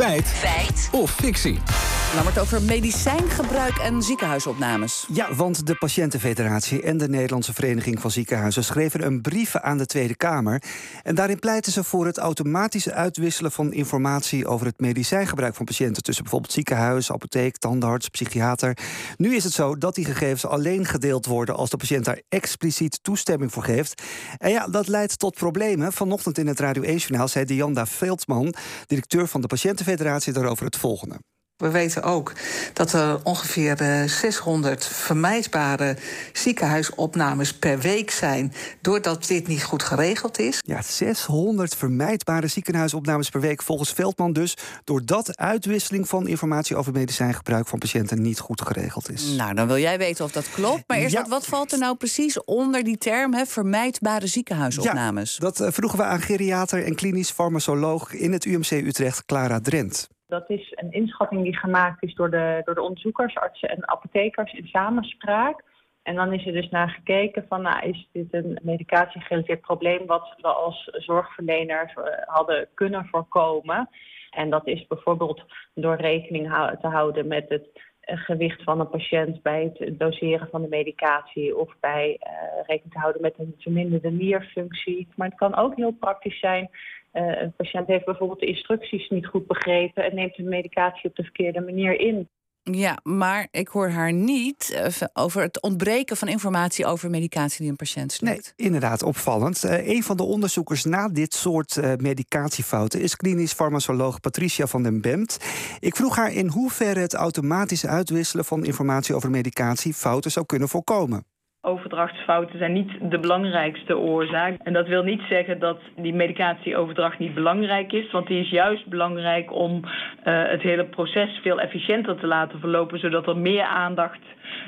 Feit. Feit. Of fictie. Nou, wordt over medicijngebruik en ziekenhuisopnames. Ja, want de Patiëntenfederatie en de Nederlandse Vereniging van Ziekenhuizen schreven een brief aan de Tweede Kamer. En daarin pleiten ze voor het automatisch uitwisselen van informatie over het medicijngebruik van patiënten tussen bijvoorbeeld ziekenhuis, apotheek, tandarts, psychiater. Nu is het zo dat die gegevens alleen gedeeld worden als de patiënt daar expliciet toestemming voor geeft. En ja, dat leidt tot problemen. Vanochtend in het Radio 1-journaal zei Dianda Veldman, directeur van de Patiëntenfederatie, daarover het volgende. We weten ook dat er ongeveer 600 eh, vermijdbare ziekenhuisopnames per week zijn. doordat dit niet goed geregeld is. Ja, 600 vermijdbare ziekenhuisopnames per week volgens Veldman dus. doordat uitwisseling van informatie over medicijngebruik van patiënten niet goed geregeld is. Nou, dan wil jij weten of dat klopt. Maar eerst, wat, wat, valt er nou precies onder die term hè, vermijdbare ziekenhuisopnames? Ja, dat eh, vroegen we aan geriater en klinisch farmacoloog in het UMC Utrecht, Clara Drent. Dat is een inschatting die gemaakt is door de, door de onderzoekers, artsen en apothekers in samenspraak. En dan is er dus naar gekeken van, nou, is dit een medicatiegerelateerd probleem wat we als zorgverleners eh, hadden kunnen voorkomen. En dat is bijvoorbeeld door rekening te houden met het eh, gewicht van een patiënt bij het doseren van de medicatie of bij uh, rekening te houden met een verminderde nierfunctie. Maar het kan ook heel praktisch zijn uh, een patiënt heeft bijvoorbeeld de instructies niet goed begrepen en neemt de medicatie op de verkeerde manier in. Ja, maar ik hoor haar niet uh, over het ontbreken van informatie over medicatie die een patiënt slikt. Nee, inderdaad, opvallend. Uh, een van de onderzoekers na dit soort uh, medicatiefouten is klinisch farmacoloog Patricia van den Bemt. Ik vroeg haar in hoeverre het automatisch uitwisselen van informatie over medicatie fouten zou kunnen voorkomen. Overdrachtsfouten zijn niet de belangrijkste oorzaak. En dat wil niet zeggen dat die medicatieoverdracht niet belangrijk is. Want die is juist belangrijk om uh, het hele proces veel efficiënter te laten verlopen. Zodat er meer aandacht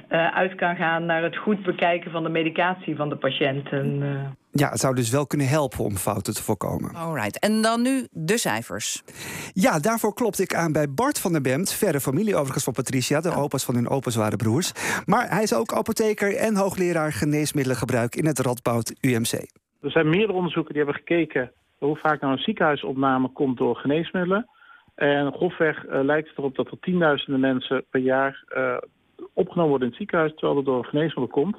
uh, uit kan gaan naar het goed bekijken van de medicatie van de patiënten. Ja, het zou dus wel kunnen helpen om fouten te voorkomen. Alright, en dan nu de cijfers. Ja, daarvoor klopte ik aan bij Bart van der Bemt, verre familie overigens van Patricia. De opa's van hun opa's waren broers. Maar hij is ook apotheker en hoogleraar geneesmiddelengebruik in het Radboud UMC. Er zijn meerdere onderzoeken die hebben gekeken hoe vaak nou een ziekenhuisopname komt door geneesmiddelen. En grofweg uh, lijkt het erop dat er tienduizenden mensen per jaar uh, opgenomen worden in het ziekenhuis terwijl er door een geneesmiddel komt.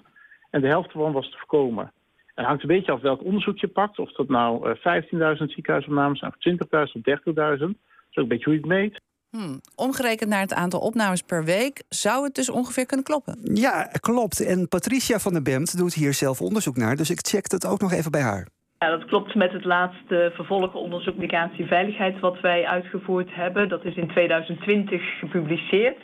En de helft ervan was te voorkomen. Het hangt een beetje af welk onderzoek je pakt. Of dat nou uh, 15.000 ziekenhuisopnames zijn, of 20.000 of 30.000. Dat is ook een beetje hoe je het meet. Hmm. Omgerekend naar het aantal opnames per week zou het dus ongeveer kunnen kloppen. Ja, klopt. En Patricia van der Bemt doet hier zelf onderzoek naar. Dus ik check het ook nog even bij haar. Ja, dat klopt met het laatste vervolgonderzoek medicatieveiligheid wat wij uitgevoerd hebben. Dat is in 2020 gepubliceerd.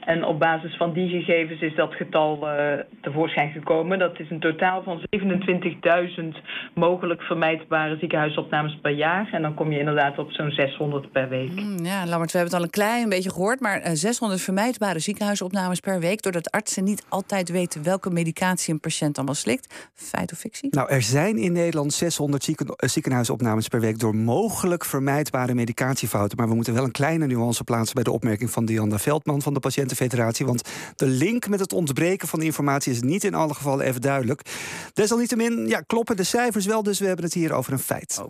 En op basis van die gegevens is dat getal uh, tevoorschijn gekomen. Dat is een totaal van 27.000 mogelijk vermijdbare ziekenhuisopnames per jaar. En dan kom je inderdaad op zo'n 600 per week. Mm, ja, Lammert, we hebben het al een klein beetje gehoord. Maar 600 eh, vermijdbare ziekenhuisopnames per week. Doordat artsen niet altijd weten welke medicatie een patiënt allemaal slikt. Feit of fictie? Nou, er zijn in Nederland 600 zieken, uh, ziekenhuisopnames per week. door mogelijk vermijdbare medicatiefouten. Maar we moeten wel een kleine nuance plaatsen bij de opmerking van Diana Veldman van de Patiëntenfederatie. Want de link met het ontbreken van informatie is niet in alle gevallen even duidelijk. Desalniettemin ja, kloppen de cijfers wel, dus we hebben het hier over een feit.